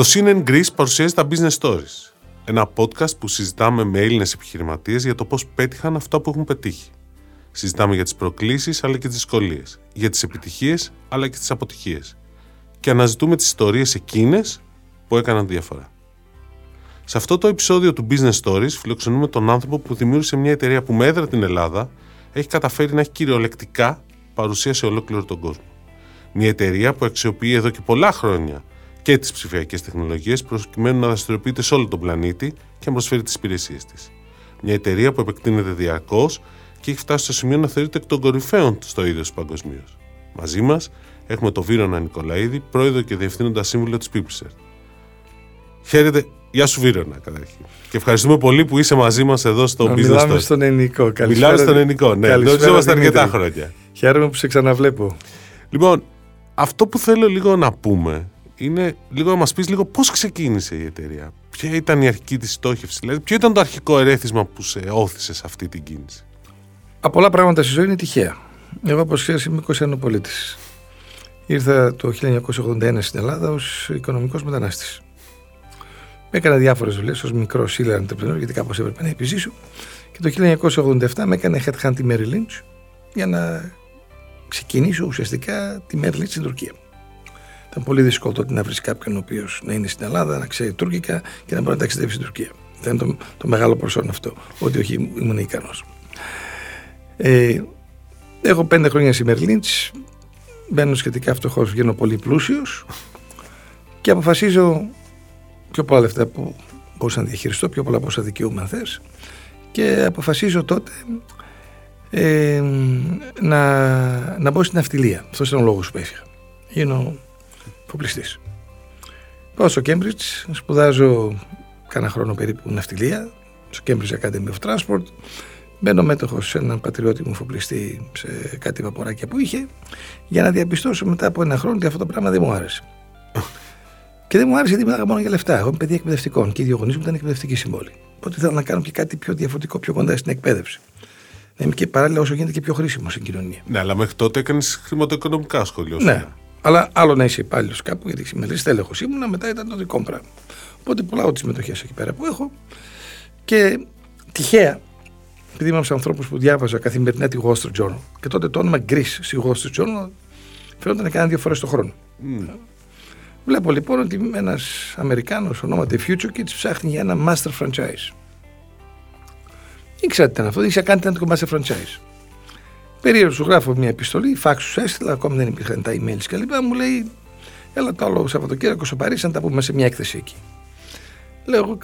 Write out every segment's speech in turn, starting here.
Το CNN Greece παρουσιάζει τα Business Stories. Ένα podcast που συζητάμε με Έλληνες επιχειρηματίες για το πώς πέτυχαν αυτό που έχουν πετύχει. Συζητάμε για τις προκλήσεις αλλά και τις δυσκολίες, για τις επιτυχίες αλλά και τις αποτυχίες. Και αναζητούμε τις ιστορίες εκείνες που έκαναν διαφορά. Σε αυτό το επεισόδιο του Business Stories φιλοξενούμε τον άνθρωπο που δημιούργησε μια εταιρεία που με έδρα την Ελλάδα έχει καταφέρει να έχει κυριολεκτικά παρουσία σε ολόκληρο τον κόσμο. Μια εταιρεία που αξιοποιεί εδώ και πολλά χρόνια και τις ψηφιακές τεχνολογίες προκειμένου να δραστηριοποιείται σε όλο τον πλανήτη και να προσφέρει τις υπηρεσίες της. Μια εταιρεία που επεκτείνεται διαρκώς και έχει φτάσει στο σημείο να θεωρείται εκ των κορυφαίων στο ίδιο παγκοσμίως. Μαζί μας έχουμε τον Βίρονα Νικολαίδη, πρόεδρο και διευθύνοντα σύμβουλο της Πίπσερ. Χαίρετε, Γεια σου Βίρονα καταρχήν. Και ευχαριστούμε πολύ που είσαι μαζί μας εδώ στο να Business Μιλάμε Stories. στον ελληνικό. Μιλάμε στον ελληνικό, ναι. Γνωριζόμαστε αρκετά χρόνια. Χαίρομαι που σε ξαναβλέπω. Λοιπόν, αυτό που θέλω λίγο να πούμε είναι λίγο να μας πεις λίγο πώς ξεκίνησε η εταιρεία. Ποια ήταν η αρχική της στόχευση, δηλαδή ποιο ήταν το αρχικό ερέθισμα που σε όθησε σε αυτή την κίνηση; Από πολλά πράγματα στη ζωή είναι τυχαία. Εγώ, όπω ξέρει, είμαι 21 πολίτη. Ήρθα το 1981 στην Ελλάδα ως οικονομικός μετανάστης. Έκανα διάφορες δουλειές ως μικρός σύλλογο entrepreneur, γιατί κάπως έπρεπε να επιζήσω. Και το 1987 με έκανε headhunt τη Mary Lynch για να ξεκινήσω ουσιαστικά τη Mary Lynch στην Τουρκία. Ήταν πολύ δύσκολο τότε να βρεις κάποιον ο οποίος να είναι στην Ελλάδα, να ξέρει τουρκικά και να μπορεί να ταξιδεύει στην Τουρκία. Ήταν το, το μεγάλο προσόν αυτό, ότι όχι ήμουν ικανός. Ε, έχω πέντε χρόνια στη Μερλίντς. Μπαίνω σχετικά φτωχός, βγαίνω πολύ πλούσιος και αποφασίζω πιο πολλά λεφτά που μπορούσα να διαχειριστώ, πιο πολλά πόσα δικαιούμαι αν θες και αποφασίζω τότε ε, να, να μπω στην αυτιλία. Αυτός ήταν ο λόγος που έφυγα. Γίνω φοπλιστή. Πάω στο Cambridge, σπουδάζω κάνα χρόνο περίπου ναυτιλία, στο Cambridge Academy of Transport. Μπαίνω μέτοχο σε έναν πατριώτη φοπλιστή σε κάτι βαποράκια που είχε, για να διαπιστώσω μετά από ένα χρόνο ότι αυτό το πράγμα δεν μου άρεσε. και δεν μου άρεσε γιατί μιλάγα μόνο για λεφτά. Εγώ είμαι παιδί εκπαιδευτικών και οι δύο γονείς μου ήταν εκπαιδευτική συμβόλη. Οπότε ήθελα να κάνω και κάτι πιο διαφορετικό, πιο κοντά στην εκπαίδευση. Να είμαι και παράλληλα όσο γίνεται και πιο χρήσιμος στην κοινωνία. Ναι, αλλά μέχρι τότε έκανες χρηματοοικονομικά σχολείο. Ναι. Αλλά άλλο να είσαι υπάλληλος κάπου, γιατί συμμετέχει τέλεχος ήμουνα, μετά ήταν το δικό μου πράγμα. Οπότε πουλάω τις μετοχέ εκεί πέρα που έχω. Και τυχαία, επειδή είμαι από τους ανθρώπους που διάβαζα καθημερινά τη Wall Street Journal και τότε το όνομα Greece στη Wall Street Journal φαίνονταν να κάνει δύο φορές το χρόνο. Mm. Βλέπω λοιπόν ότι ένας Αμερικάνος ονόματι Future Kids ψάχνει για ένα master franchise. Ήξερα τι ήταν αυτό, ήξερα κάνει το master franchise. Περίεργο σου γράφω μια επιστολή, φάξ σου έστειλα, ακόμη δεν υπήρχαν τα emails κλπ. Μου λέει, έλα το άλλο Σαββατοκύριακο στο Παρίσι να τα πούμε σε μια έκθεση εκεί. Λέω,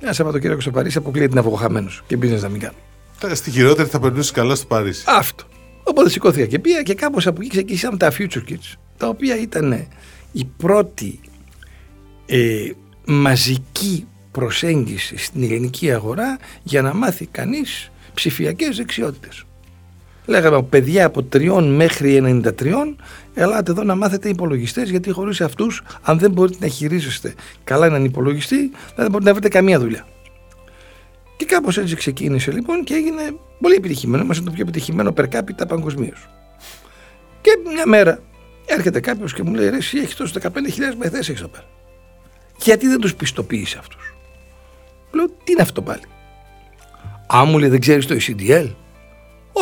ένα Σαββατοκύριακο στο Παρίσι αποκλείεται να βγω χαμένος και business να μην κάνω. Στη χειρότερη θα περνούσε καλά στο Παρίσι. Αυτό. Οπότε σηκώθηκα και πήγα και κάπως από εκεί ξεκίνησαν τα Future Kids, τα οποία ήταν η πρώτη ε, μαζική προσέγγιση στην ελληνική αγορά για να μάθει κανείς ψηφιακές δεξιότητες. Λέγαμε παιδιά από 3 μέχρι 93, ελάτε εδώ να μάθετε υπολογιστές, γιατί χωρίς αυτούς, αν δεν μπορείτε να χειρίζεστε καλά έναν υπολογιστή, δεν μπορείτε να βρείτε καμία δουλειά. Και κάπως έτσι ξεκίνησε λοιπόν και έγινε πολύ επιτυχημένο. Είμαστε το πιο επιτυχημένο per capita παγκοσμίως. Και μια μέρα έρχεται κάποιος και μου λέει: Ρε, εσύ έχεις τόσο 15.000 μεθέ έχει εδώ πέρα. Γιατί δεν τους πιστοποιεί αυτούς; Λέω: Τι είναι αυτό πάλι; Α, μου λέει: Δεν ξέρεις το ECDL.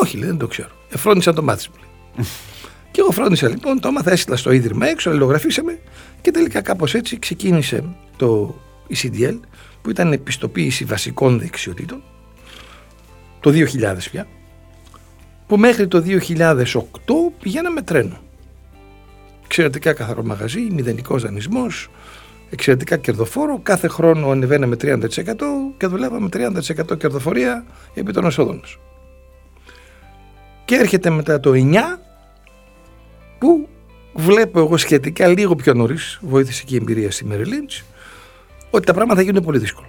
Όχι, λέει, δεν το ξέρω. Εφρόντισα να το μάθεις, μου λέει. και εγώ φρόντισα λοιπόν, το έμαθα, έστειλα στο ίδρυμα έξω, αλληλογραφήσαμε και τελικά κάπως έτσι ξεκίνησε το ECDL, που ήταν επιστοποίηση βασικών δεξιοτήτων, το 2000 πια, που μέχρι το 2008 πηγαίναμε τρένο. Εξαιρετικά καθαρό μαγαζί, μηδενικός δανεισμός, εξαιρετικά κερδοφόρο. Κάθε χρόνο ανεβαίναμε 30% και δουλεύαμε 30% κερδοφορία επί των εσόδων μας. Και έρχεται μετά το 9 που βλέπω εγώ σχετικά λίγο πιο νωρίς, βοήθησε και η εμπειρία στη Mary Lynch, ότι τα πράγματα γίνονται πολύ δύσκολα.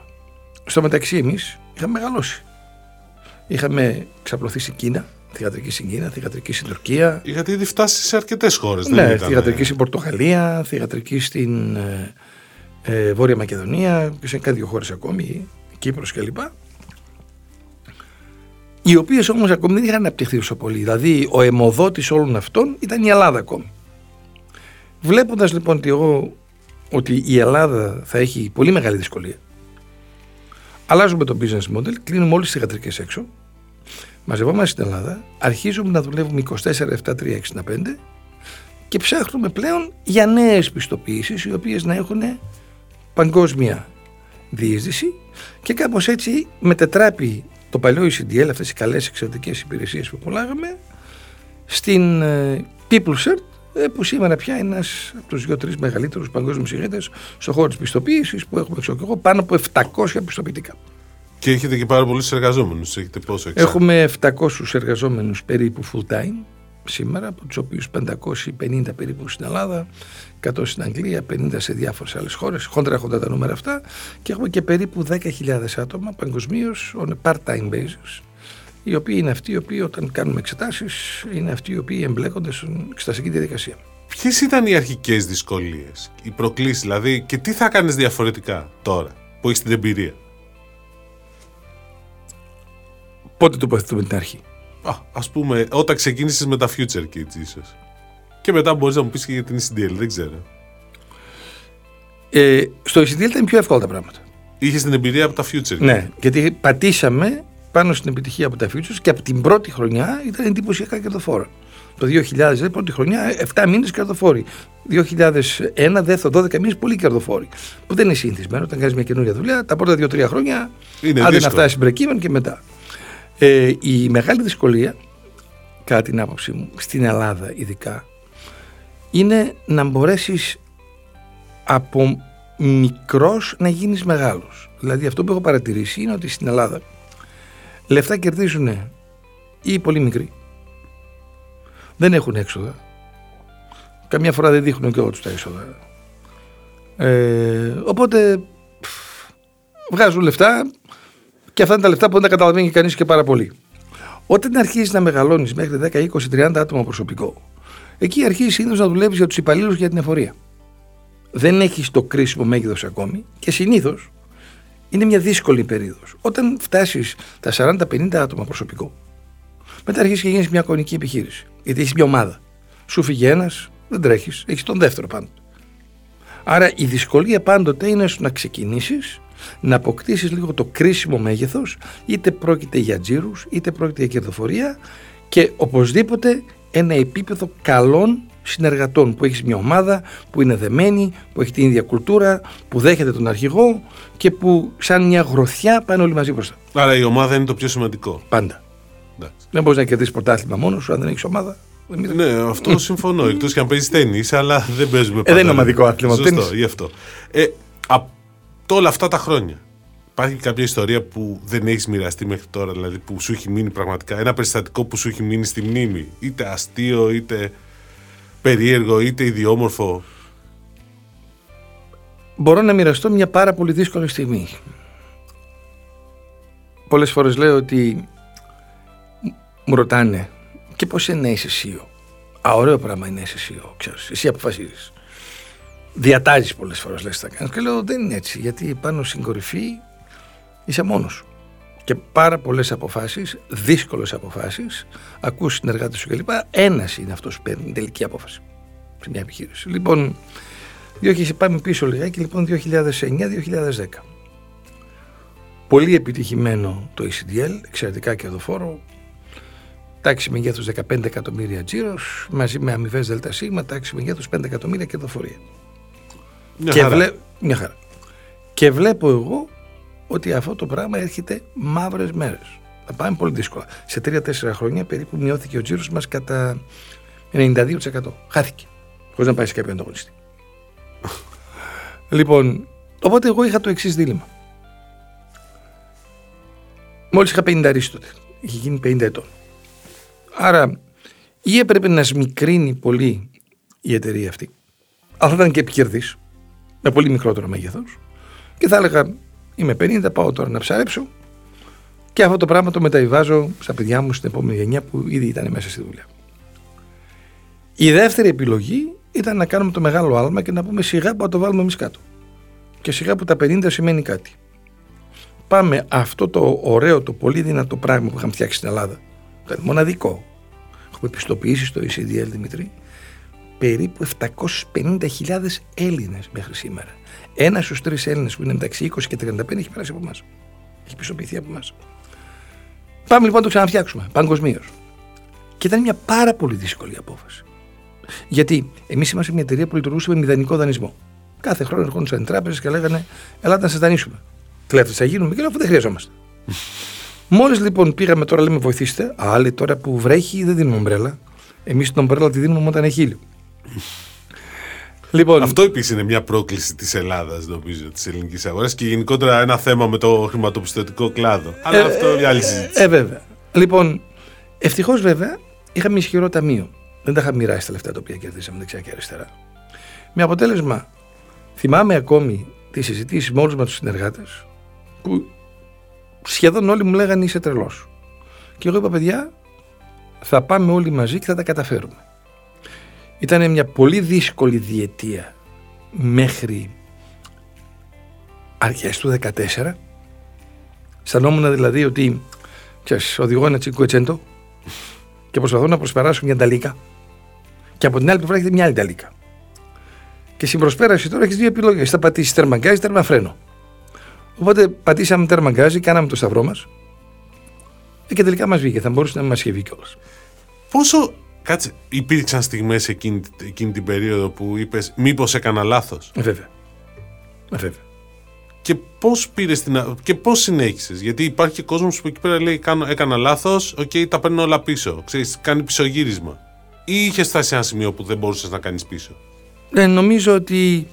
Στο μεταξύ εμείς είχαμε μεγαλώσει. Είχαμε ξαπλωθεί στην Κίνα, θηγατρική στην Κίνα, θηγατρική στην Τουρκία. Είχατε ήδη φτάσει σε αρκετές χώρες. Ναι, θηγατρική στην Πορτογαλία, θηγατρική στην ε, ε, Βόρεια Μακεδονία και σε κάτι δύο χώρες ακόμη, Κύπρος κλπ οι οποίες όμως ακόμη δεν είχαν αναπτυχθεί όσο πολύ. Δηλαδή, ο αιμοδότης όλων αυτών ήταν η Ελλάδα ακόμη. Βλέποντας λοιπόν ότι εγώ ότι η Ελλάδα θα έχει πολύ μεγάλη δυσκολία. Αλλάζουμε το business model, κλείνουμε όλες τις θηγατρικές έξω, μαζευόμαστε στην Ελλάδα, αρχίζουμε να δουλεύουμε 24-7-3-65 και ψάχνουμε πλέον για νέες πιστοποιήσεις οι οποίες να έχουν παγκόσμια διείσδυση και κάπως έτσι μετετράπει το παλιό ECDL, αυτές οι καλές εξαιρετικές υπηρεσίες που πουλάγαμε, στην ε, PeopleCert, ε, που σήμερα πια είναι ένας από τους δύο-τρει μεγαλύτερους παγκόσμιους ηγέτες στον χώρο της πιστοποίησης που έχουμε ξέρω εγώ, πάνω από 700 πιστοποιητικά. Και έχετε και πάρα πολλούς εργαζόμενους. Έχετε πόσο Έχουμε 700 εργαζόμενους περίπου full time σήμερα, από τους οποίους 550 περίπου στην Ελλάδα, 100 στην Αγγλία, 50 σε διάφορες άλλες χώρες. Χόντρα έχοντα τα νούμερα αυτά. Και έχουμε και περίπου 10.000 άτομα παγκοσμίως on a part-time basis. Οι οποίοι είναι αυτοί οι οποίοι όταν κάνουμε εξετάσεις είναι αυτοί οι οποίοι εμπλέκονται στην εξεταστική διαδικασία. Ποιες ήταν οι αρχικές δυσκολίες, οι προκλήσεις δηλαδή, και τι θα κάνεις διαφορετικά τώρα που έχεις την εμπειρία; Πότε τοποθετούμε την αρχή; Α ας πούμε, όταν ξεκίνησες με τα Future Kids, ίσως. Και μετά μπορείς να μου πεις και για την ECDL, δεν ξέρω. Ε, στο ECDL ήταν πιο εύκολα τα πράγματα. Είχες την εμπειρία από τα Future. Ναι, γιατί πατήσαμε πάνω στην επιτυχία από τα Futures και από την πρώτη χρονιά ήταν εντυπωσιακά κερδοφόρα. Το 2000, πρώτη χρονιά, 7 μήνες κερδοφόροι. 2001, δεύτερο, 12 μήνες πολύ κερδοφόροι. Που δεν είναι συνηθισμένο όταν κάνεις μια καινούργια δουλειά. Τα πρώτα 2-3 χρόνια, Είναι άντε να δύσκολο. φτάσεις break και μετά. Ε, η μεγάλη δυσκολία, κατά την άποψή μου, στην Ελλάδα ειδικά, είναι να μπορέσεις από μικρός να γίνεις μεγάλος. Δηλαδή αυτό που έχω παρατηρήσει είναι ότι στην Ελλάδα λεφτά κερδίζουν ή οι πολύ μικροί. Δεν έχουν έξοδα. Καμιά φορά δεν δείχνουν και τους τα έξοδα. Ε, οπότε πφ, βγάζουν λεφτά και αυτά είναι τα λεφτά που δεν τα καταλαβαίνει κανείς και πάρα πολύ. Όταν αρχίζεις να μεγαλώνεις μέχρι 10, 20, 30 άτομα προσωπικό, εκεί αρχίζεις συνήθως να δουλεύεις για τους υπαλλήλους για την εφορία. Δεν έχεις το κρίσιμο μέγεθος ακόμη και συνήθως είναι μια δύσκολη περίοδος. Όταν φτάσεις τα 40-50 άτομα προσωπικό, μετά αρχίζεις και γίνεις μια κονική επιχείρηση. Γιατί έχεις μια ομάδα. Σου φύγει ένας, δεν τρέχεις, έχεις τον δεύτερο πάντοτε. Άρα η δυσκολία πάντοτε είναι στο να ξεκινήσεις να αποκτήσεις λίγο το κρίσιμο μέγεθος είτε πρόκειται για τζίρους είτε πρόκειται για κερδοφορία και οπωσδήποτε ένα επίπεδο καλών συνεργατών που έχεις μια ομάδα που είναι δεμένη, που έχει την ίδια κουλτούρα, που δέχεται τον αρχηγό και που σαν μια γροθιά πάνε όλοι μαζί μπροστά. Άρα η ομάδα είναι το πιο σημαντικό. Πάντα. Εντάξει. Δεν μπορείς να κερδίσεις πρωτάθλημα μόνος σου αν δεν έχεις ομάδα. Δεν μιλάμε. Ναι, αυτό συμφωνώ. Εκτός και αν παίζεις τέννη, αλλά δεν παίζουμε πάντα. δεν είναι ομαδικό άθλημα, το Σωστό, τέννις. γι' αυτό. Ε, από όλα αυτά τα χρόνια, υπάρχει κάποια ιστορία που δεν έχεις μοιραστεί μέχρι τώρα, δηλαδή που σου έχει μείνει πραγματικά. Ένα περιστατικό που σου έχει μείνει στη μνήμη. Είτε αστείο, είτε περίεργο, είτε ιδιόμορφο. Μπορώ να μοιραστώ μια πάρα πολύ δύσκολη στιγμή. Πολλές φορές λέω ότι μου ρωτάνε και πώς είναι να είσαι CEO. Α, ωραίο πράγμα είναι να είσαι CEO, ξέρεις. Εσύ αποφασίζεις. Διατάζεις πολλές φορές λες τι θα κάνεις. Και λέω δεν είναι έτσι, γιατί πάνω στην κορυφή είσαι μόνος σου. Και πάρα πολλές αποφάσεις, δύσκολες αποφάσεις, ακούς συνεργάτες σου κλπ. Ένας είναι αυτός που παίρνει την τελική απόφαση σε μια επιχείρηση. Λοιπόν, 2000, πάμε πίσω λιγάκι, λοιπόν 2009-2010. Πολύ επιτυχημένο το ECDL, εξαιρετικά κερδοφόρο, τάξη μεγέθους 15 εκατομμύρια τζίρος, μαζί με αμοιβές ΔΣ, τάξη μεγέθους 5 εκατομμύρια κερδοφορία. Μια και, χαρά. βλέ... Μια χαρά. και βλέπω εγώ ότι αυτό το πράγμα έρχεται μαύρες μέρες. Θα πάμε πολύ δύσκολα. Σε 3-4 χρόνια περίπου μειώθηκε ο τζίρος μας κατά 92%. Χάθηκε. Χωρίς να πάει σε κάποιον ανταγωνιστή. λοιπόν, οπότε εγώ είχα το εξής δίλημα. Μόλις είχα 50 ρίσεις τότε. Είχε γίνει 50 ετών. Άρα ή έπρεπε να σμικρύνει πολύ η εταιρεία αυτή, αλλά θα ήταν και επικερδής, με πολύ μικρότερο μέγεθος, και θα έλεγα είμαι 50, πάω τώρα να ψαρέψω και αυτό το πράγμα το μεταβιβάζω στα παιδιά μου στην επόμενη γενιά που ήδη ήταν μέσα στη δουλειά. Η δεύτερη επιλογή ήταν να κάνουμε το μεγάλο άλμα και να πούμε σιγά που θα το βάλουμε εμείς κάτω. Και σιγά που τα 50 σημαίνει κάτι. Πάμε αυτό το ωραίο, το πολύ δυνατό πράγμα που είχαμε φτιάξει στην Ελλάδα. Ήταν μοναδικό. Έχουμε πιστοποιήσει στο ECDL Δημητρή. Περίπου 750.000 Έλληνες μέχρι σήμερα. Ένας στους τρεις Έλληνες που είναι μεταξύ 20 και 35 έχει περάσει από εμάς. Έχει πιστοποιηθεί από εμάς. Πάμε λοιπόν να το ξαναφτιάξουμε παγκοσμίως. Και ήταν μια πάρα πολύ δύσκολη απόφαση. Γιατί εμείς είμαστε μια εταιρεία που λειτουργούσε με μηδενικό δανεισμό. Κάθε χρόνο ερχόντουσαν οι τράπεζες και λέγανε Ελάτε να σας δανείσουμε. Κλέφτε θα γίνουμε και λέω αφού δεν χρειαζόμαστε. Μόλις λοιπόν πήγαμε τώρα, λέμε βοηθήστε. Άλλοι τώρα που βρέχει δεν δίνουμε ομπρέλα. Εμείς την ομπρέλα τη δίνουμε όταν έχει ήλιο. Λοιπόν, Αυτό επίσης είναι μια πρόκληση της Ελλάδας, νομίζω, της ελληνικής αγοράς και γενικότερα ένα θέμα με το χρηματοπιστωτικό κλάδο. Αλλά ε, αυτό είναι άλλη συζήτηση. Ε, βέβαια. Λοιπόν, ευτυχώς βέβαια είχαμε ισχυρό ταμείο. Δεν τα είχαμε μοιράσει τα λεφτά τα οποία κερδίσαμε δεξιά και αριστερά. Με αποτέλεσμα, θυμάμαι ακόμη τις συζητήσεις με όλους μας τους συνεργάτες που σχεδόν όλοι μου λέγανε είσαι τρελός. Και εγώ είπα, παιδιά, θα πάμε όλοι μαζί και θα τα καταφέρουμε. Ήταν μια πολύ δύσκολη διετία μέχρι αρχές του 2014. Αισθανόμουν δηλαδή ότι ξέρεις, οδηγώ ένα τσίκο ετσέντο και προσπαθώ να προσπεράσω μια ταλίκα και από την άλλη πλευρά έχετε μια άλλη ταλίκα. Και στην προσπέραση τώρα έχεις δύο επιλογές. Θα πατήσεις τέρμα γκάζι, τέρμα φρένο. Οπότε πατήσαμε τέρμα γκάζι, κάναμε το σταυρό μας και τελικά μας βγήκε. Θα μπορούσε να μας είχε βγει κιόλας. Πόσο Κάτσε, υπήρξαν στιγμές εκείνη, εκείνη την περίοδο που είπες Μήπως έκανα λάθος; Ε, βέβαια. Ε, βέβαια. Και πώς πήρες την. και πώς συνέχισες; Γιατί υπάρχει και κόσμος που εκεί πέρα λέει κάνω, Έκανα λάθος, OK, okay, τα παίρνω όλα πίσω. Ξέρεις, κάνει πισωγύρισμα. Ή είχε φτάσει σε ένα σημείο που δεν μπορούσες να κάνεις πίσω; Ναι, νομίζω ότι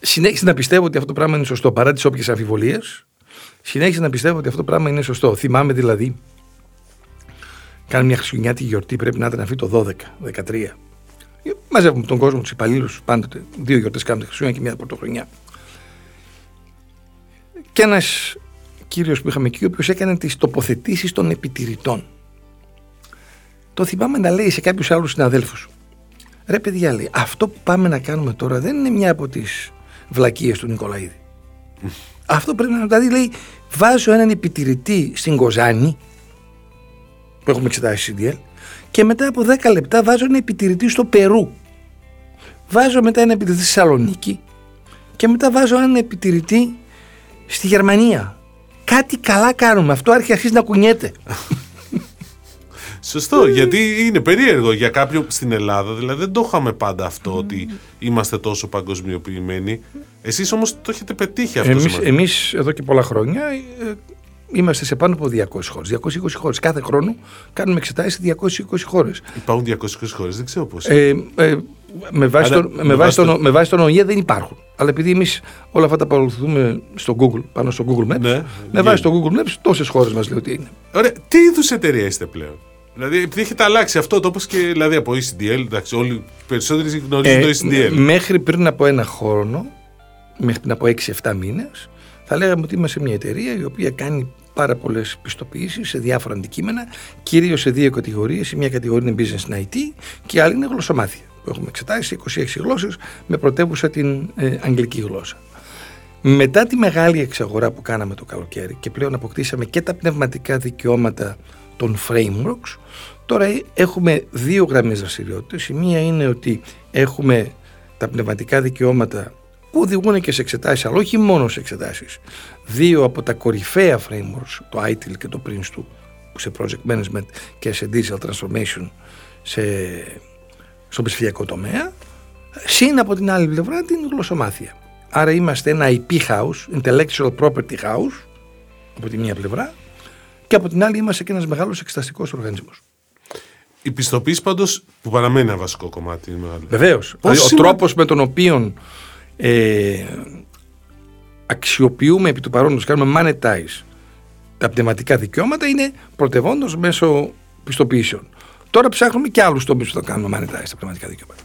συνέχισε να πιστεύω ότι αυτό το πράγμα είναι σωστό παρά τις όποιες αμφιβολίες. Συνέχισε να πιστεύω ότι αυτό το πράγμα είναι σωστό. Θυμάμαι δηλαδή Κάνουμε μια χριστουγεννιάτικη γιορτή, πρέπει να ήταν αυτή το 12, 13. Μαζεύουμε τον κόσμο, τους υπαλλήλους πάντοτε. Δύο γιορτές κάνουμε τη Χριστούγεννα και μια πρωτοχρονιά. Και ένας κύριος που είχαμε εκεί, ο οποίος έκανε τις τοποθετήσεις των επιτηρητών. Το θυμάμαι να λέει σε κάποιους άλλους συναδέλφους. Ρε παιδιά, λέει, αυτό που πάμε να κάνουμε τώρα δεν είναι μια από τις βλακίες του Νικολαίδη. αυτό πρέπει να. Δηλαδή, λέει, βάζω έναν επιτηρητή στην Κοζάνη που έχουμε εξετάσει CDL και μετά από 10 λεπτά βάζω ένα επιτηρητή στο Περού. Βάζω μετά ένα επιτηρητή στη Θεσσαλονίκη και μετά βάζω ένα επιτηρητή στη Γερμανία. Κάτι καλά κάνουμε. Αυτό αρχίζει να κουνιέται. Σωστό, γιατί είναι περίεργο για κάποιον στην Ελλάδα. Δηλαδή δεν το είχαμε πάντα αυτό ότι είμαστε τόσο παγκοσμιοποιημένοι. Εσείς όμως το έχετε πετύχει αυτό. Εμείς, εμείς εδώ και πολλά χρόνια ε, Είμαστε σε πάνω από 200 χώρες. 220 χώρες. Κάθε χρόνο κάνουμε εξετάσεις σε 220 χώρες. Υπάρχουν 220 χώρες, δεν ξέρω πώς. Ε, ε, με βάση, τον, με, βάση τον, με βάση τον ΟΗΕ δεν υπάρχουν. Αλλά επειδή εμείς όλα αυτά τα παρακολουθούμε στο Google, πάνω στο Google Maps, ναι, με βάση το Google Maps, τόσες χώρες μας λέει ότι είναι. Ωραία. Τι είδους εταιρεία είστε πλέον; Δηλαδή, επειδή έχετε αλλάξει αυτό το όπως και δηλαδή από ECDL, εντάξει, όλοι οι περισσότεροι γνωρίζουν ε, το ECDL. Μέχρι πριν από ένα χρόνο, μέχρι πριν από 6-7 μήνες, θα λέγαμε ότι είμαστε μια εταιρεία η οποία κάνει πάρα πολλές πιστοποιήσεις σε διάφορα αντικείμενα, κυρίως σε δύο κατηγορίες. Η μία κατηγορία είναι business and IT και η άλλη είναι γλωσσομάθεια. Που έχουμε εξετάσει 26 γλώσσες με πρωτεύουσα την ε, αγγλική γλώσσα. Μετά τη μεγάλη εξαγορά που κάναμε το καλοκαίρι και πλέον αποκτήσαμε και τα πνευματικά δικαιώματα των frameworks, τώρα έχουμε δύο γραμμές δραστηριότητες. Η μία είναι ότι έχουμε τα πνευματικά δικαιώματα που οδηγούν και σε εξετάσεις, αλλά όχι μόνο σε εξετάσεις. Δύο από τα κορυφαία frameworks, το ITIL και το PRINCE του, που σε project management και σε digital transformation σε, στον ψηφιακό τομέα, συν από την άλλη πλευρά την γλωσσομάθεια. Άρα είμαστε ένα IP house, intellectual property house, από τη μία πλευρά, και από την άλλη είμαστε και ένας μεγάλος εξεταστικός οργανισμός. Η πιστοποίηση πάντως που παραμένει ένα βασικό κομμάτι. Βεβαίως. Δηλαδή, ο τρόπος με τον οποίο ε, αξιοποιούμε επί του παρόντος, κάνουμε monetize τα πνευματικά δικαιώματα είναι πρωτευόντως μέσω πιστοποιήσεων. Τώρα ψάχνουμε και άλλους τομείς που θα κάνουμε monetize τα πνευματικά δικαιώματα.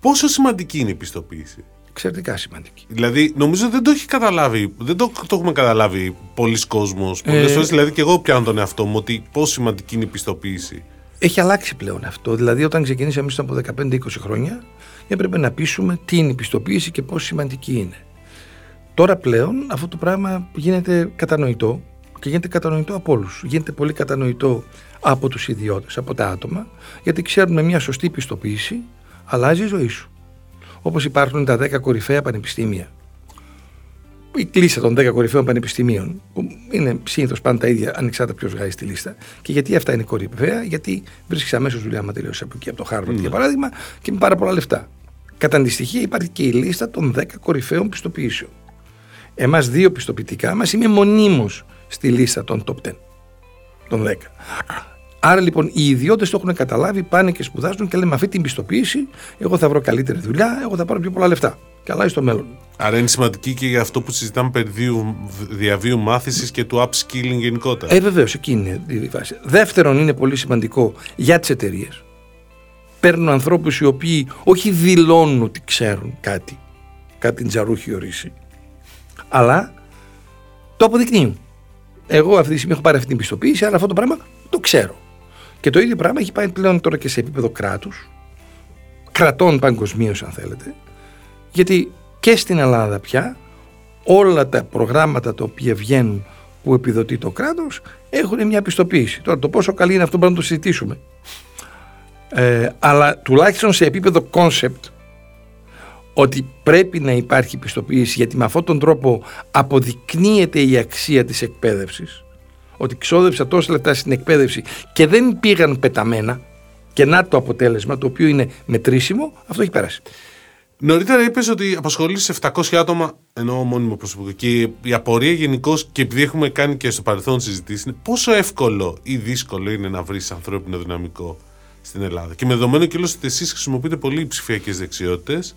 Πόσο σημαντική είναι η πιστοποίηση; Εξαιρετικά σημαντική. Δηλαδή, νομίζω δεν το έχει καταλάβει, δεν το, το έχουμε καταλάβει πολλοί κόσμος. Πολλές ε... δηλαδή και εγώ πιάνω τον εαυτό μου ότι πόσο σημαντική είναι η πιστοποίηση. Έχει αλλάξει πλέον αυτό. Δηλαδή, όταν ξεκινήσαμε από 15-20 χρόνια, έπρεπε να πείσουμε τι είναι η πιστοποίηση και πόσο σημαντική είναι. Τώρα πλέον αυτό το πράγμα γίνεται κατανοητό και γίνεται κατανοητό από όλους. Γίνεται πολύ κατανοητό από τους ιδιώτες, από τα άτομα, γιατί ξέρουν με μια σωστή πιστοποίηση αλλάζει η ζωή σου. Όπως υπάρχουν τα 10 κορυφαία πανεπιστήμια. Η λίστα των 10 κορυφαίων πανεπιστημίων, που είναι συνήθως πάντα τα ίδια, ανεξάρτητα ποιος βγάζει τη λίστα. Και γιατί αυτά είναι κορυφαία, γιατί βρίσκεις αμέσως δουλειά άμα τελειώσεις από εκεί, από το Χάρβαρντ για παράδειγμα, και με πάρα πολλά λεφτά. Κατά αντιστοιχεία υπάρχει και η λίστα των 10 κορυφαίων πιστοποιήσεων. Εμάς δύο πιστοποιητικά μας είμαι μονίμως στη λίστα των top 10. Των 10. Άρα λοιπόν οι ιδιώτες το έχουν καταλάβει, πάνε και σπουδάζουν και λένε με αυτή την πιστοποίηση, εγώ θα βρω καλύτερη δουλειά, εγώ θα πάρω πιο πολλά λεφτά. Καλά στο μέλλον. Άρα είναι σημαντική και για αυτό που συζητάμε περί διαβίου μάθησης και του upskilling γενικότερα. Ε, βεβαίως, εκεί είναι η βάση. Δεύτερον, είναι πολύ σημαντικό για τις εταιρείες. Παίρνουν ανθρώπους οι οποίοι όχι δηλώνουν ότι ξέρουν κάτι, κάτι τζαρούχι ορίσει, αλλά το αποδεικνύουν. Εγώ αυτή τη στιγμή έχω πάρει αυτή την πιστοποίηση, αλλά αυτό το πράγμα το ξέρω. Και το ίδιο πράγμα έχει πάει πλέον τώρα και σε επίπεδο κράτους, κρατών παγκοσμίως, αν θέλετε, γιατί και στην Ελλάδα πια όλα τα προγράμματα τα οποία βγαίνουν που επιδοτεί το κράτος έχουν μια πιστοποίηση. Τώρα το πόσο καλή είναι αυτό μπορούμε να το συζητήσουμε. Ε, αλλά τουλάχιστον σε επίπεδο concept ότι πρέπει να υπάρχει πιστοποίηση γιατί με αυτόν τον τρόπο αποδεικνύεται η αξία της εκπαίδευσης ότι ξόδεψα τόσα λεπτά στην εκπαίδευση και δεν πήγαν πεταμένα και να το αποτέλεσμα το οποίο είναι μετρήσιμο αυτό έχει πέρασει. Νωρίτερα είπες ότι απασχολείς 700 άτομα ενώ μόνιμο προσωπικό. Και η απορία γενικώς, και επειδή έχουμε κάνει και στο παρελθόν συζητήσεις, είναι πόσο εύκολο ή δύσκολο είναι να βρεις ανθρώπινο δυναμικό; Στην Ελλάδα. Και με δεδομένο και ότι εσείς χρησιμοποιείτε πολύ ψηφιακές δεξιότητες,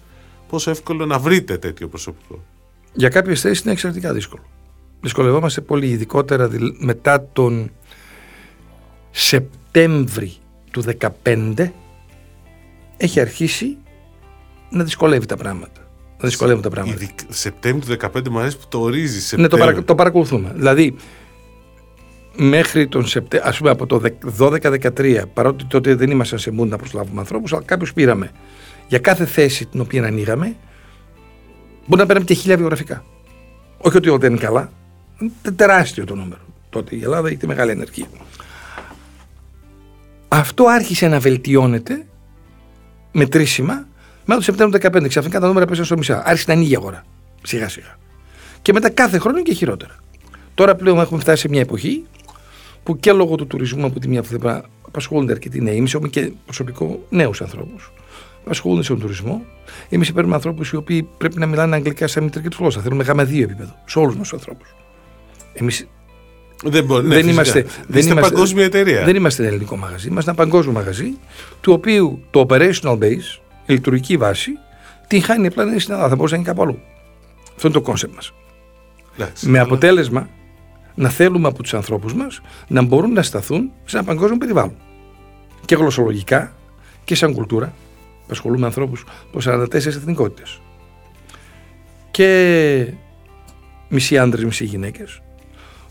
πόσο εύκολο να βρείτε τέτοιο προσωπικό. Για κάποιες θέσεις είναι εξαιρετικά δύσκολο. Δυσκολευόμαστε πολύ, ειδικότερα μετά τον Σεπτέμβρη του 2015 έχει αρχίσει να δυσκολεύει τα πράγματα. Να δυσκολεύουν τα πράγματα. Σεπτέμβριο του 2015 μου αρέσει που το ορίζεις. Ναι, το, παρα, το παρακολουθούμε. Δηλαδή, μέχρι τον Σεπτέμβριο, ας πούμε από το 12-13, παρότι τότε δεν ήμασταν σε μούντα να προσλάβουμε ανθρώπους, αλλά κάποιους πήραμε. Για κάθε θέση την οποία ανοίγαμε, μπορεί να παίρνουμε και χίλια βιογραφικά. Όχι ότι όλα δεν είναι καλά. Είναι τεράστιο το νούμερο. Τότε η Ελλάδα είχε μεγάλη ενεργία. Αυτό άρχισε να βελτιώνεται μετρήσιμα μετά το Σεπτέμβριο του 2015. Ξαφνικά τα νούμερα πέσαν στο μισά. Άρχισε να ανοίγει η αγορά. Σιγά σιγά. Και μετά κάθε χρόνο και χειρότερα. Τώρα πλέον έχουμε φτάσει σε μια εποχή που και λόγω του τουρισμού από τη μία πλευρά απασχολούνται αρκετοί νέοι. Εμείς έχουμε και προσωπικό νέους ανθρώπους. Απασχολούνται στον τουρισμό. Εμείς παίρνουμε ανθρώπους οι οποίοι πρέπει να μιλάνε αγγλικά σαν μητρική του γλώσσα. Θέλουμε γάμα δύο επίπεδο σε όλους μας τους ανθρώπους. Εμείς δεν, μπορεί, ναι, δεν είμαστε, δεν είμαστε παγκόσμια εταιρεία. Δεν είμαστε ένα ελληνικό μαγαζί. Είμαστε ένα παγκόσμιο μαγαζί, του οποίου το operational base, η λειτουργική βάση, τυγχάνει απλά στην Ελλάδα. Θα μπορούσε να είναι κάπου αλλού. Αυτό είναι το concept μας. Με αποτέλεσμα να θέλουμε από τους ανθρώπους μας να μπορούν να σταθούν σε ένα παγκόσμιο περιβάλλον. Και γλωσσολογικά και σαν κουλτούρα. Απασχολούμε ανθρώπους από 44 εθνικότητες. Και μισοί άντρες, μισοί γυναίκες.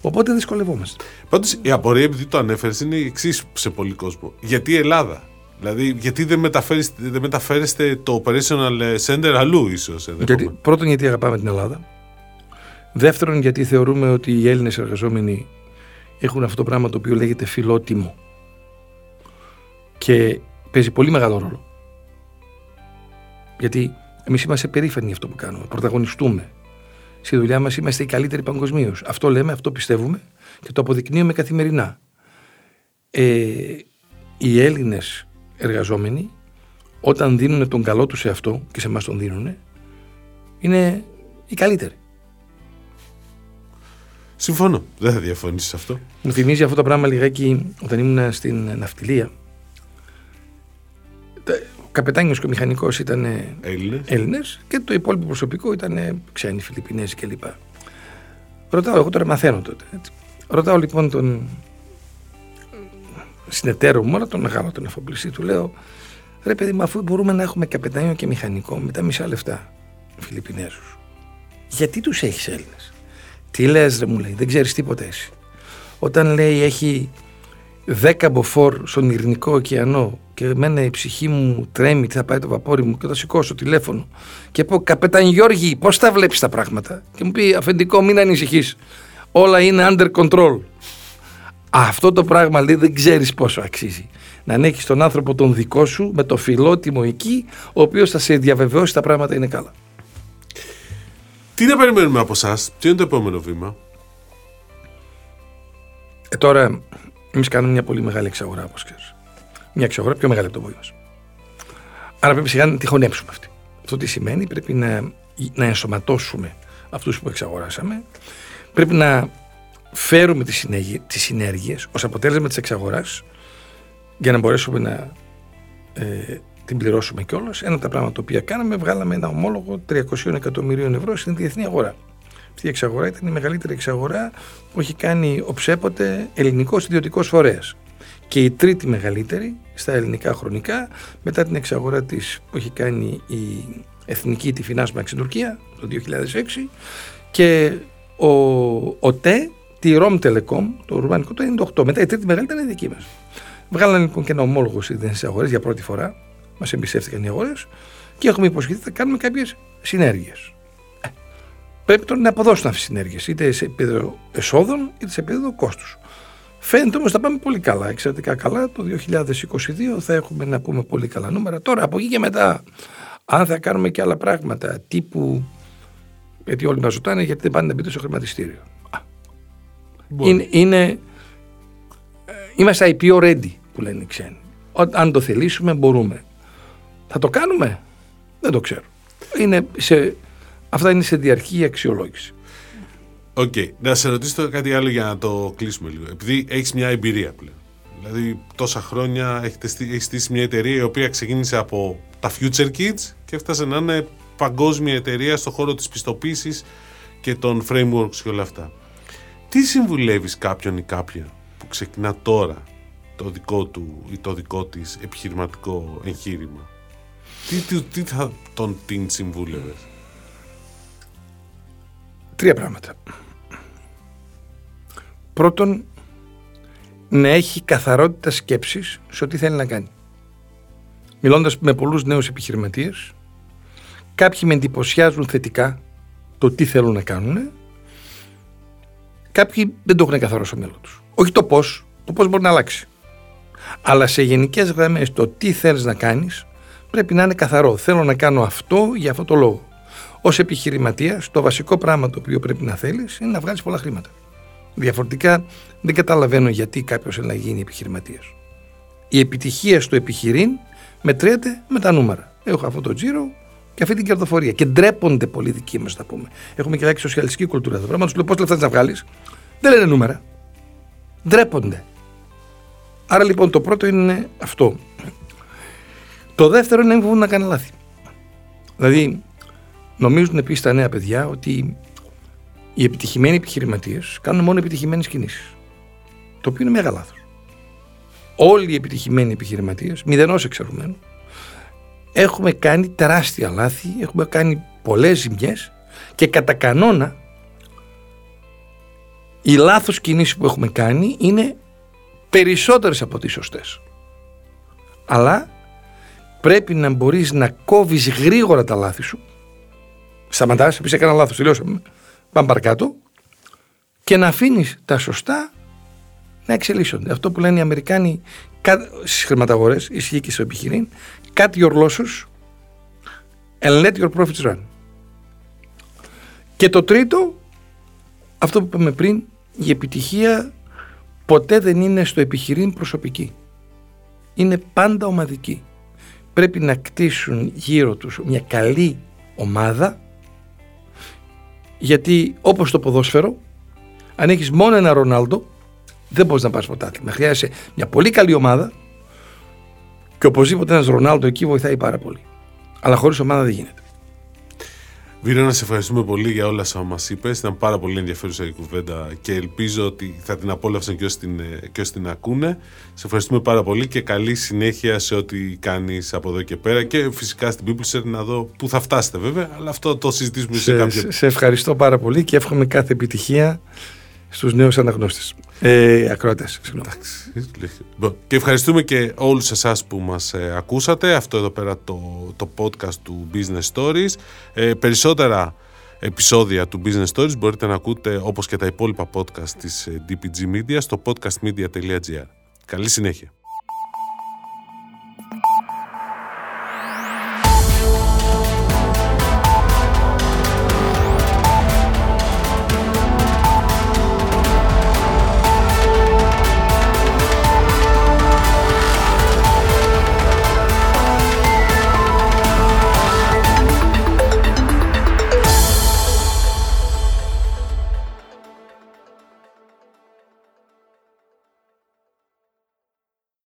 Οπότε δυσκολευόμαστε. Πάντως η απορία, επειδή το ανέφερες, είναι η εξής σε πολύ κόσμο. Γιατί η Ελλάδα, Δηλαδή, γιατί δεν, δεν μεταφέρεστε το operational center αλλού, ίσως. Γιατί, πρώτον, γιατί αγαπάμε την Ελλάδα. Δεύτερον, γιατί θεωρούμε ότι οι Έλληνες εργαζόμενοι έχουν αυτό το πράγμα το οποίο λέγεται φιλότιμο. Και παίζει πολύ μεγάλο ρόλο. Γιατί εμείς είμαστε περήφανοι για αυτό που κάνουμε. Πρωταγωνιστούμε. Στη δουλειά μας είμαστε οι καλύτεροι παγκοσμίως. Αυτό λέμε, αυτό πιστεύουμε και το αποδεικνύουμε καθημερινά. Ε, οι Έλληνες εργαζόμενοι όταν δίνουν τον καλό τους σε αυτό και σε εμάς τον δίνουν είναι οι καλύτεροι. Συμφωνώ. Δεν θα διαφωνήσεις σε αυτό. Μου θυμίζει αυτό το πράγμα λιγάκι όταν ήμουν στην ναυτιλία. Ο καπετάνιος και ο μηχανικός ήταν Έλληνες. και το υπόλοιπο προσωπικό ήταν ξένοι, Φιλιππινέζοι κλπ. Ρωτάω, εγώ τώρα μαθαίνω τότε. Έτσι. Ρωτάω λοιπόν τον συνεταίρο μου, μόνο τον μεγάλο τον εφοπλιστή, του λέω ρε παιδί μου, αφού μπορούμε να έχουμε καπετάνιο και μηχανικό με τα μισά λεφτά Φιλιππινέζους, γιατί τους έχεις Έλληνες; Τι λες ρε μου λέει, δεν ξέρεις τίποτα εσύ. Όταν λέει έχει 10 μποφόρ στον Ειρηνικό ωκεανό και εμένα η ψυχή μου τρέμει, τι θα πάει το βαπόρι μου και θα σηκώσω τηλέφωνο και πω καπετάν Γιώργη πώς τα βλέπεις τα πράγματα; Και μου πει αφεντικό μην ανησυχείς όλα είναι under control Αυτό το πράγμα λέει δεν ξέρεις πόσο αξίζει. Να ανέχεις τον άνθρωπο τον δικό σου με το φιλότιμο εκεί, ο οποίος θα σε διαβεβαιώσει τα πράγματα είναι καλά. Τι να περιμένουμε από εσά, ποιο είναι το επόμενο βήμα; Ε, τώρα, εμείς κάνουμε μια πολύ μεγάλη εξαγορά, όπως ξέρεις. Μια εξαγορά πιο μεγάλη από το βόλιο μας. Άρα πρέπει σιγά να τη χωνέψουμε αυτή. Αυτό τι σημαίνει, πρέπει να, να ενσωματώσουμε αυτούς που εξαγοράσαμε. Πρέπει να φέρουμε τις, συνέργειες, τις συνέργειες ως αποτέλεσμα της εξαγοράς για να μπορέσουμε να ε, την πληρώσουμε κιόλας. Ένα από τα πράγματα που κάναμε, βγάλαμε ένα ομόλογο 300 εκατομμυρίων ευρώ στην διεθνή αγορά. Αυτή η εξαγορά ήταν η μεγαλύτερη εξαγορά που έχει κάνει οψέποτε ελληνικός ιδιωτικός φορέας. Και η τρίτη μεγαλύτερη στα ελληνικά χρονικά μετά την εξαγορά της που έχει κάνει η εθνική τη Finance στην Τουρκία το 2006 και ο, ο ΤΕ τη Rom Telecom, το ουρβανικό το 98. Μετά η τρίτη μεγαλύτερη είναι δική μας. Βγάλανε λοιπόν και ένα ομόλογο στις αγορές για πρώτη φορά. Μας εμπιστεύτηκαν οι αγορέ και έχουμε υποσχεθεί ότι θα κάνουμε κάποιες συνέργειες. Ε, πρέπει τώρα να αποδώσουν αυτές τις συνέργειες, είτε σε επίπεδο εσόδων είτε σε επίπεδο κόστους. Φαίνεται όμως θα πάμε πολύ καλά, εξαιρετικά καλά. Το 2022 θα έχουμε να πούμε πολύ καλά νούμερα. Τώρα από εκεί και μετά, αν θα κάνουμε και άλλα πράγματα τύπου. Γιατί όλοι μας ρωτάνε γιατί δεν πάνε να μπείτε στο χρηματιστήριο. Είναι, είναι, ε, είμαστε IPO ready που λένε οι ξένοι. Αν το θελήσουμε μπορούμε. Θα το κάνουμε; Δεν το ξέρω. Είναι σε, αυτά είναι σε διαρκή αξιολόγηση. OK. Okay. Να σε ρωτήσω κάτι άλλο για να το κλείσουμε λίγο. Επειδή έχεις μια εμπειρία πλέον. Δηλαδή, τόσα χρόνια έχεις στήσει μια εταιρεία η οποία ξεκίνησε από τα Future Kids και έφτασε να είναι παγκόσμια εταιρεία στον χώρο της πιστοποίησης και των frameworks και όλα αυτά. Τι συμβουλεύεις κάποιον ή κάποια που ξεκινά τώρα το δικό του ή το δικό της επιχειρηματικό εγχείρημα; Τι, τι, τι θα τον την συμβούλευες; Τρία πράγματα. Πρώτον, να έχει καθαρότητα σκέψης σε ό,τι θέλει να κάνει. Μιλώντας με πολλούς νέους επιχειρηματίες, κάποιοι με εντυπωσιάζουν θετικά το τι θέλουν να κάνουν Κάποιοι δεν το έχουν καθαρό στο μυαλό τους. Όχι το πώς, το πώς μπορεί να αλλάξει. Αλλά σε γενικές γραμμές το τι θέλεις να κάνεις πρέπει να είναι καθαρό. Θέλω να κάνω αυτό για αυτό το λόγο. Ω επιχειρηματίας, το βασικό πράγμα το οποίο πρέπει να θέλεις είναι να βγάλεις πολλά χρήματα. Διαφορετικά δεν καταλαβαίνω γιατί κάποιος θέλει να γίνει επιχειρηματίας. Η επιτυχία στο επιχειρήν μετριέται με τα νούμερα. Έχω αυτό το τζίρο, και αυτή την κερδοφορία. Και ντρέπονται πολύ δικοί μας, θα πούμε. Έχουμε και σοσιαλιστική κουλτούρα εδώ. Πράγμα τους λέω πώς λεφτά να βγάλεις; Δεν λένε νούμερα. Ντρέπονται. Άρα λοιπόν το πρώτο είναι αυτό. Το δεύτερο είναι να μην να κάνει λάθη. Δηλαδή, νομίζουν επίσης τα νέα παιδιά ότι οι επιτυχημένοι επιχειρηματίες κάνουν μόνο επιτυχημένες κινήσεις. Το οποίο είναι μεγάλο λάθος. Όλοι οι επιτυχημένοι επιχειρηματίες, μηδενός εξαιρουμένου, έχουμε κάνει τεράστια λάθη, έχουμε κάνει πολλές ζημιές και κατά κανόνα οι λάθος κινήσεις που έχουμε κάνει είναι περισσότερες από τις σωστές. Αλλά πρέπει να μπορείς να κόβεις γρήγορα τα λάθη σου. Σταματάς, επίσης έκανα λάθος, τελειώσαμε. Πάμε παρακάτω. Και να αφήνεις τα σωστά να εξελίσσονται. Αυτό που λένε οι Αμερικάνοι στις χρηματαγορές, ισχύει και στο επιχειρήν, cut your losses and let your profits run. Και το τρίτο, αυτό που είπαμε πριν, η επιτυχία ποτέ δεν είναι στο επιχειρήν προσωπική. Είναι πάντα ομαδική. Πρέπει να κτίσουν γύρω τους μια καλή ομάδα γιατί όπως το ποδόσφαιρο αν έχεις μόνο ένα Ρονάλντο δεν μπορείς να πάρεις πρωτάθλημα. Χρειάζεσαι μια πολύ καλή ομάδα και οπωσδήποτε ένας Ρονάλντο εκεί βοηθάει πάρα πολύ. Αλλά χωρίς ομάδα δεν γίνεται. Βίρο, να σε ευχαριστούμε πολύ για όλα όσα μας είπες. Ήταν πάρα πολύ ενδιαφέρουσα η κουβέντα και ελπίζω ότι θα την απόλαυσαν και όσοι την, και όσοι την ακούνε. Σε ευχαριστούμε πάρα πολύ και καλή συνέχεια σε ό,τι κάνεις από εδώ και πέρα και φυσικά στην Peopleser να δω πού θα φτάσετε βέβαια, αλλά αυτό το συζητήσουμε σε, σε κάποιο. Σε ευχαριστώ πάρα πολύ και εύχομαι κάθε επιτυχία στους νέους αναγνώστες. Ε, ακροατές, συγγνώμη. Και ευχαριστούμε και όλους εσάς που μας ε, ακούσατε. Αυτό εδώ πέρα το, το podcast του Business Stories. Ε, περισσότερα επεισόδια του Business Stories μπορείτε να ακούτε όπως και τα υπόλοιπα podcast της DPG Media στο podcastmedia.gr. Καλή συνέχεια.